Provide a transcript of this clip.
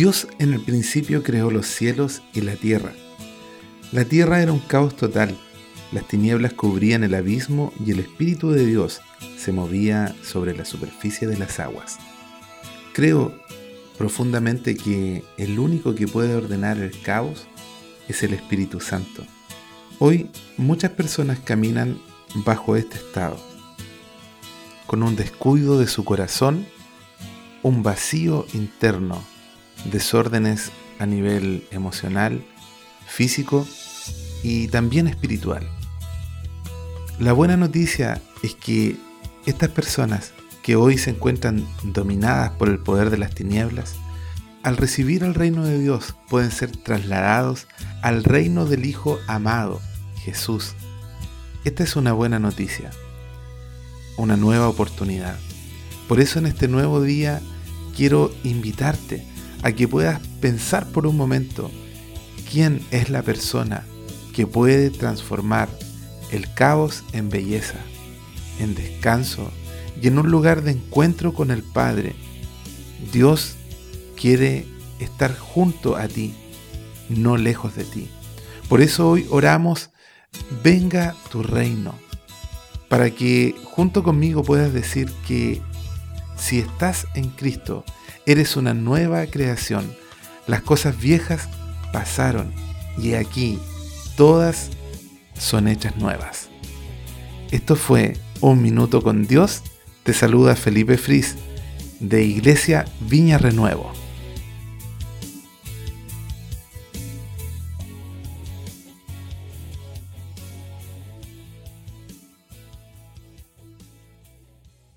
Dios en el principio creó los cielos y la tierra. La tierra era un caos total, las tinieblas cubrían el abismo y el Espíritu de Dios se movía sobre la superficie de las aguas. Creo profundamente que el único que puede ordenar el caos es el Espíritu Santo. Hoy muchas personas caminan bajo este estado, con un descuido de su corazón, un vacío interno, desórdenes a nivel emocional, físico y también espiritual. La buena noticia es que estas personas que hoy se encuentran dominadas por el poder de las tinieblas, al recibir el reino de Dios pueden ser trasladados al reino del Hijo amado, Jesús. Esta es una buena noticia, una nueva oportunidad. Por eso en este nuevo día quiero invitarte a que puedas pensar por un momento quién es la persona que puede transformar el caos en belleza, en descanso y en un lugar de encuentro con el Padre. Dios quiere estar junto a ti, no lejos de ti. Por eso hoy oramos, venga tu reino, para que junto conmigo puedas decir que si estás en Cristo, eres una nueva creación. Las cosas viejas pasaron y aquí todas son hechas nuevas. Esto fue Un Minuto con Dios te saluda Felipe Fris de Iglesia Viña Renuevo.